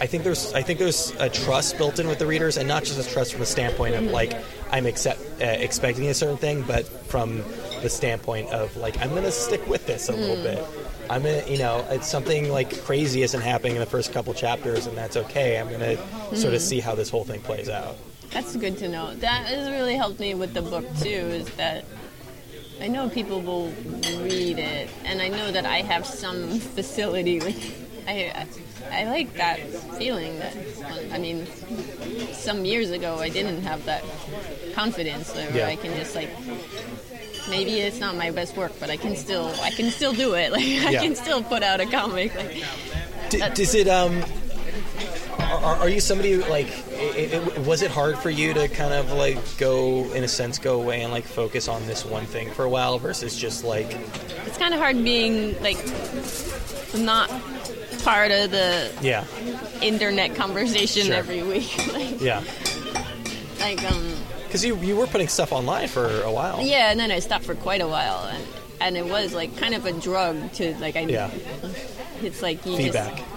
I think there's I think there's a trust built in with the readers, and not just a trust from the standpoint of like I'm accept, uh, expecting a certain thing, but from the standpoint of like I'm going to stick with this a little bit. I'm gonna, you know, it's something like crazy isn't happening in the first couple chapters, and that's okay. I'm gonna sort of see how this whole thing plays out. That's good to know. That has really helped me with the book too. Is that I know people will read it, and I know that I have some facility with. I I like that feeling. That I mean, some years ago I didn't have that confidence where Yeah. I can just like. Maybe it's not my best work, but I can still I can still do it. Like I Yeah. can still put out a comic. Like D- does it um? Are, are you somebody who, like? It, it, was it hard for you to kind of like go, in a sense, go away and like focus on this one thing for a while versus just like, it's kind of hard being like not part of the yeah, internet conversation Sure. every week. like, yeah, like um because you you were putting stuff online for a while. yeah, and then I stopped for quite a while, and and it was like kind of a drug to like I. Yeah. It's like you Feedback. just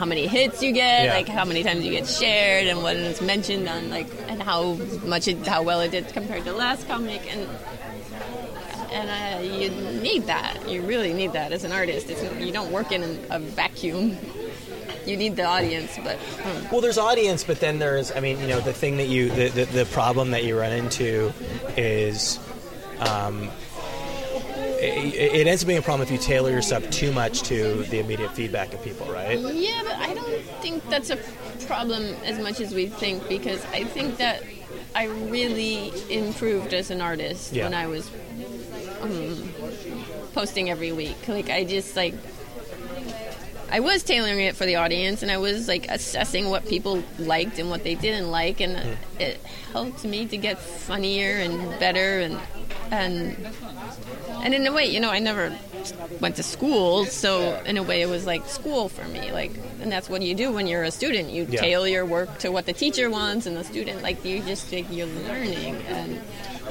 how many hits you get, Yeah. like how many times you get shared, and what is mentioned on like and how much it, how well it did compared to last comic, and and uh, you need that. You really need that as an artist. It's, you don't work in a vacuum. You need the audience, but um, Well, there's audience, but then there's, I mean, you know, the thing that you, the, the, the problem that you run into is, um, it, it ends up being a problem if you tailor yourself too much to the immediate feedback of people, right? Yeah, but I don't think that's a problem as much as we think because I think that I really improved as an artist Yeah. when I was um, posting every week. Like I just like I was tailoring it for the audience and I was like assessing what people liked and what they didn't like and it helped me to get funnier and better and and and in a way, you know, I never went to school, so in a way, it was like school for me. Like, and that's what you do when you're a student. You Yeah. tailor your work to what the teacher wants, and the student, like, you just like, you're learning. And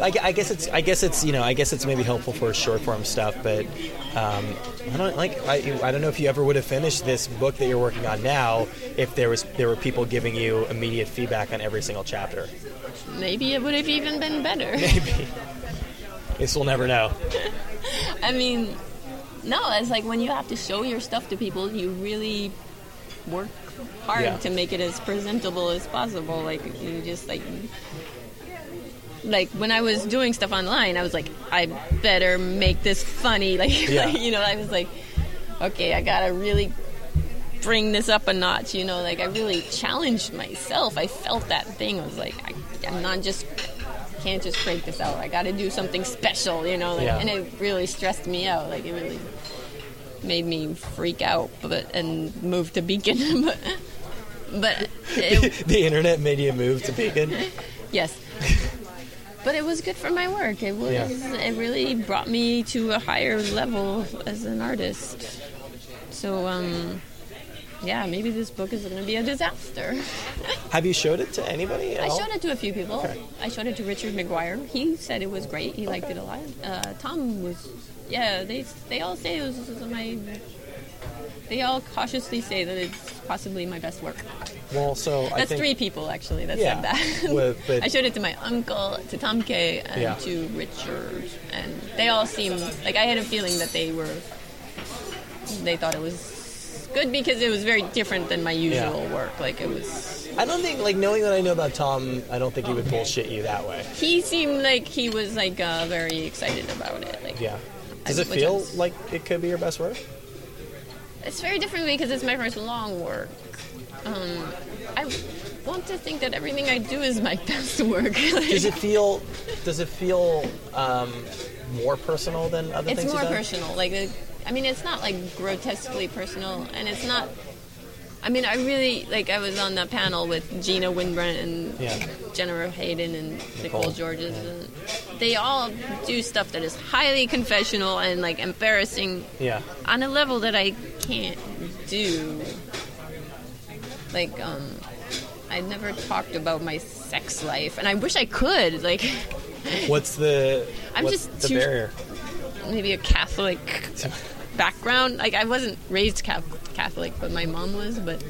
I, I guess it's, I guess it's, you know, I guess it's maybe helpful for short form stuff, but um, I don't like, I, I don't know if you ever would have finished this book that you're working on now if there was, there were people giving you immediate feedback on every single chapter. maybe it would have even been better. Maybe. Guess we'll never know. I mean, no, it's like when you have to show your stuff to people, you really work hard Yeah. to make it as presentable as possible. Like you just like like when I was doing stuff online, I was like, I better make this funny. Like, Yeah. you know, I was like, okay, I gotta really bring this up a notch. You know, like I really challenged myself. I felt that thing. I was like, I, I'm not just can't just crank this out. I got to do something special. You know, like, Yeah. and it really stressed me out. Like it really made me freak out, but and move to Beacon. but but it, the internet made you move to Beacon. Yes. But it was good for my work. It was. Yeah. It really brought me to a higher level as an artist. So, um, yeah, maybe this book is going to be a disaster. Have you showed it to anybody? I all? showed it to a few people. Okay. I showed it to Richard McGuire. He said it was great. He liked it a lot. Uh, Tom was, yeah. They they all say it was my. They all cautiously say that it's possibly my best work. Well, so I That's think three people actually that Yeah. said that. Well, but- I showed it to my uncle, to Tom K, and Yeah. to Richard, and they all seemed like I had a feeling that they were. They thought it was good because it was very different than my usual work. Like it was. I don't think like knowing what I know about Tom, I don't think he would bullshit you that way. He seemed like he was like uh, very excited about it. Like Yeah. Does it feel is- like it could be your best work? it's very different because it's my first long work. Um, I want to think that everything I do is my best work. Does it feel? Does it feel um, more personal than other it's things more you've done? personal. Like, I mean, it's not like grotesquely personal, and it's not. I mean, I really like. I was on the panel with Gina Wynbrandt and Yeah. Jennifer Hayden and Nicole, Nicole, Georges, and they all do stuff that is highly confessional and like embarrassing Yeah. on a level that I can't do. Like, um, I never talked about my sex life, and I wish I could. Like, What's the? I'm what's just the too- barrier. maybe a Catholic background. Like I wasn't raised Catholic, but my mom was. But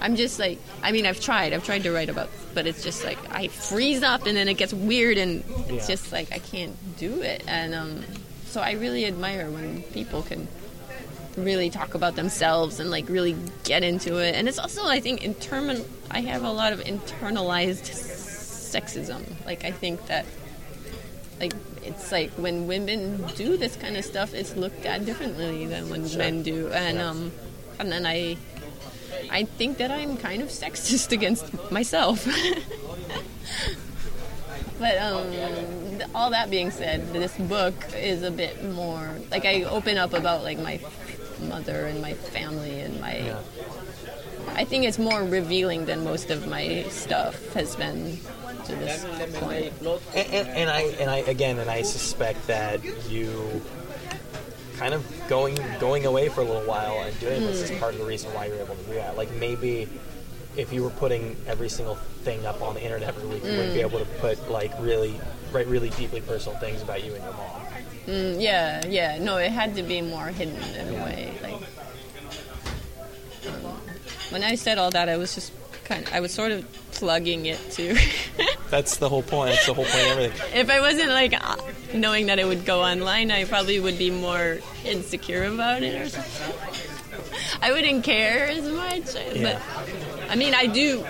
I'm just like, I mean, I've tried, I've tried to write about, but it's just like I freeze up and then it gets weird and it's Yeah. just like I can't do it. And um, so I really admire when people can really talk about themselves and like really get into it. And it's also, I think, internal. I have a lot of internalized sexism. Like I think that, like it's like when women do this kind of stuff, it's looked at differently than when Sure. men do. And Yeah. um, and then I, I think that I'm kind of sexist against myself. But um, all that being said, this book is a bit more like I open up about like my mother and my family and my. Yeah. I think it's more revealing than most of my stuff has been to this point. And, and, and I and I again and I suspect that you kind of going going away for a little while and doing this is part of the reason why you're able to do that. Like maybe if you were putting every single thing up on the internet every week, you wouldn't be able to put like really write really deeply personal things about you and your mom. Mm, yeah, yeah. No, it had to be more hidden in a way. Like um, when I said all that, I was just kind. Of, I was sort of plugging it too. That's the whole point. That's the whole point of everything. if I wasn't like uh, knowing that it would go online, I probably would be more insecure about it or something. I wouldn't care as much. Yeah. But I mean, I do.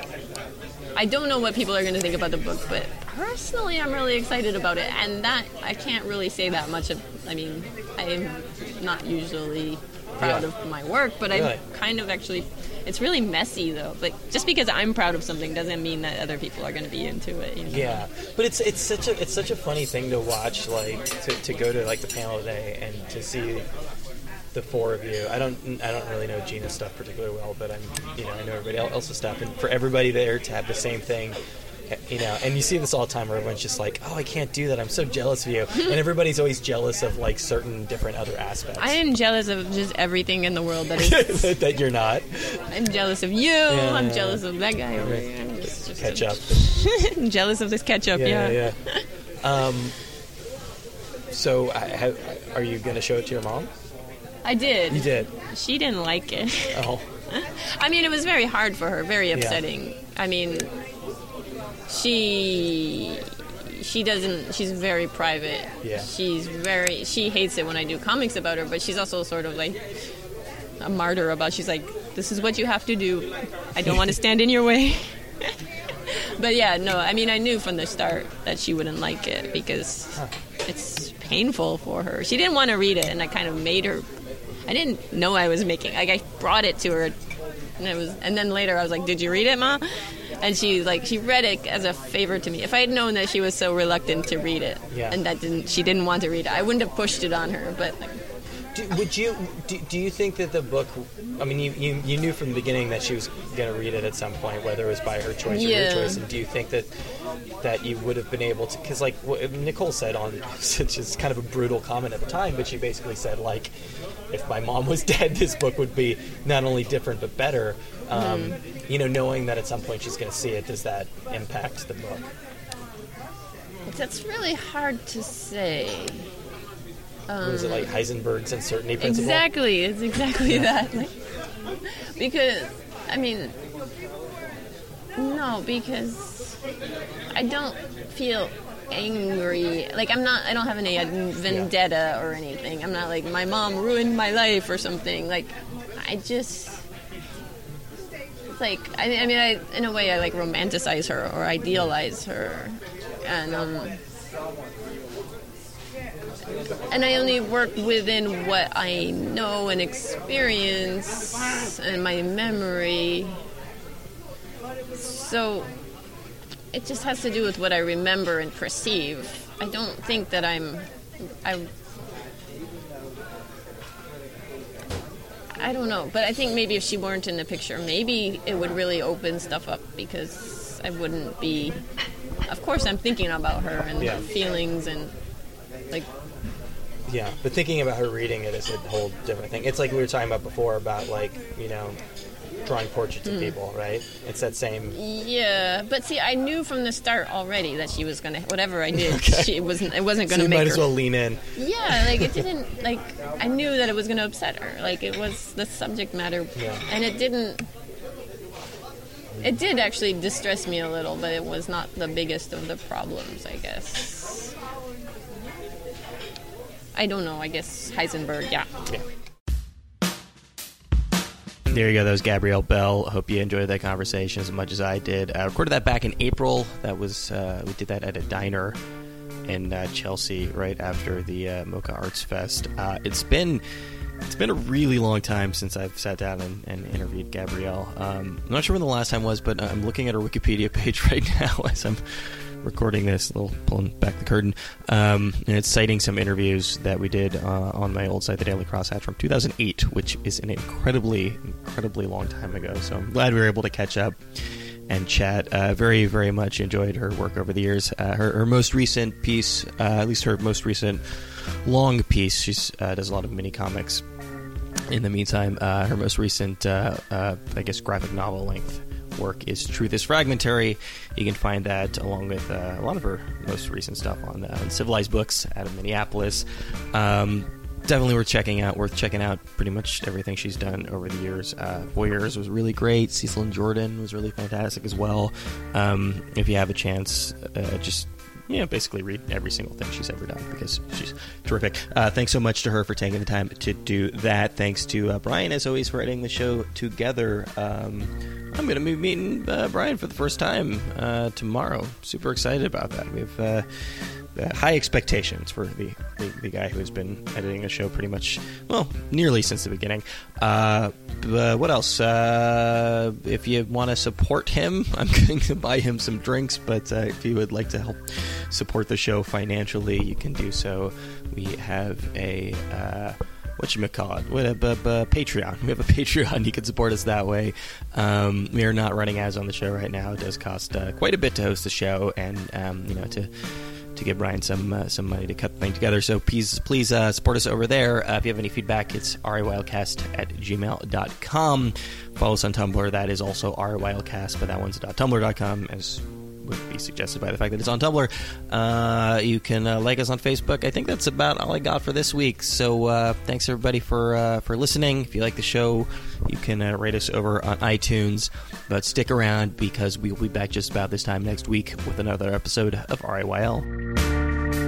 I don't know what people are going to think about the book, but personally, I'm really excited about it. And that I can't really say that much. Of, I mean, I'm not usually proud Yeah. of my work, but Really? I'm kind of actually. It's really messy though. But just because I'm proud of something doesn't mean that other people are going to be into it. You know? Yeah, but it's it's such a it's such a funny thing to watch, like to, to go to like the panel today and to see the four of you. I don't I don't really know Gina's stuff particularly well, but I'm you know I know everybody else's stuff, and for everybody there to have the same thing. You know, and you see this all the time where everyone's just like, "Oh, I can't do that. I'm so jealous of you," and everybody's always jealous of like certain different other aspects I am jealous of just everything in the world that is. that you're not. I'm jealous of you. I'm yeah, jealous of that guy over here. I'm just, just Catch. I'm jealous of this ketchup. Yeah, Yeah. yeah. yeah. Um, so, I, have, are you going to show it to your mom? I did. You did. She didn't like it. Oh, I mean, it was very hard for her. Very upsetting. I mean, she she doesn't. She's very private. Yeah. She's very. She hates it when I do comics about her, but she's also sort of like a martyr about. She's like, this is what you have to do. I don't want to stand in your way. but yeah, no. I mean, I knew from the start that she wouldn't like it because it's painful for her. She didn't want to read it, and I kind of made her. I didn't know I was making. Like I brought it to her, and it was. And then later I was like, "Did you read it, ma?" And she like she read it as a favor to me. If I had known that she was so reluctant to read it, Yeah. and that didn't she didn't want to read it, I wouldn't have pushed it on her. But like, do, would you? Do, do you think that the book? I mean, you, you, you knew from the beginning that she was going to read it at some point, whether it was by her choice or your choice. And do you think that that you would have been able to? Because like what Nicole said on, which is kind of a brutal comment at the time, but she basically said like, if my mom was dead, this book would be not only different but better. Um, Mm-hmm. You know, knowing that at some point she's going to see it, does that impact the book? that's really hard to say. Is it like Heisenberg's uncertainty principle? Exactly, it's exactly that. Like, because I mean, no, because I don't feel angry. Like I'm not. I don't have any vendetta or anything. I'm not like my mom ruined my life or something. Like I just. Like I, I mean, I in a way I like romanticize her or idealize her, and um, and I only work within what I know and experience and my memory. So it just has to do with what I remember and perceive. I don't think that I'm I I don't know, but I think maybe if she weren't in the picture, maybe it would really open stuff up because I wouldn't be. Of course, I'm thinking about her and Yeah. the feelings and like Yeah, but thinking about her reading it is a whole different thing. It's like we were talking about before about like you know drawing portraits of hmm. people, right? It's that same. Yeah, but see, I knew from the start already that she was gonna. Whatever I did, Okay. she wasn't. It wasn't gonna you make might her. as well lean in. Yeah, like it didn't. Like I knew that it was gonna upset her. Like it was the subject matter, Yeah. and it didn't. It did actually distress me a little, but it was not the biggest of the problems, I guess. I don't know. I guess Heisenberg. Yeah. Yeah. There you go. That was Gabrielle Bell. Hope you enjoyed that conversation as much as I did. I recorded that back in April. That was uh, we did that at a diner in uh, Chelsea right after the uh, MoCCA Arts Fest. Uh, it's been it's been a really long time since I've sat down and, and interviewed Gabrielle. Um, I'm not sure when the last time was, but I'm looking at her Wikipedia page right now as I'm recording this, a little pulling back the curtain, um, and it's citing some interviews that we did uh, on my old site, the Daily Crosshatch, from 2008, which is an incredibly, incredibly long time ago. So I'm glad we were able to catch up and chat. Uh, very, very much enjoyed her work over the years. Uh, her, her, most recent piece, uh, at least her most recent long piece, she uh, does a lot of mini comics. In the meantime, uh, her most recent, I guess, graphic novel length work is Truth is Fragmentary. You can find that along with uh, a lot of her most recent stuff on, uh, Civilized Books out of Minneapolis. Um, definitely worth checking out. Worth checking out pretty much everything she's done over the years. Uh, Voyeurs was really great. Cecil and Jordan was really fantastic as well. Um, if you have a chance, uh, just you know, basically read every single thing she's ever done because she's terrific. Uh, thanks so much to her for taking the time to do that. Thanks to uh, Brian, as always, for editing the show together. Um, I'm going to be meeting uh, Brian for the first time uh, tomorrow. Super excited about that. We have uh, uh, high expectations for the, the, the, guy who has been editing the show pretty much, well, nearly since the beginning. Uh, what else? Uh, if you want to support him, I'm going to buy him some drinks, but if you would like to help support the show financially, you can do so. We have a what you call it? Patreon. We have a Patreon. You can support us that way. Um, we are not running ads on the show right now. It does cost uh, quite a bit to host the show, and um, you know to to give Brian some uh, some money to cut the thing together. So please please uh, support us over there. Uh, if you have any feedback, it's riylcast at gmail.com. Follow us on Tumblr. That is also riylcast, but that one's .tumblr.com as would be suggested by the fact that it's on Tumblr. Uh, you can uh, like us on Facebook. I think that's about all I got for this week. So uh, thanks everybody for uh, for listening. If you like the show, you can uh, rate us over on iTunes. But stick around because we will be back just about this time next week with another episode of RIYL.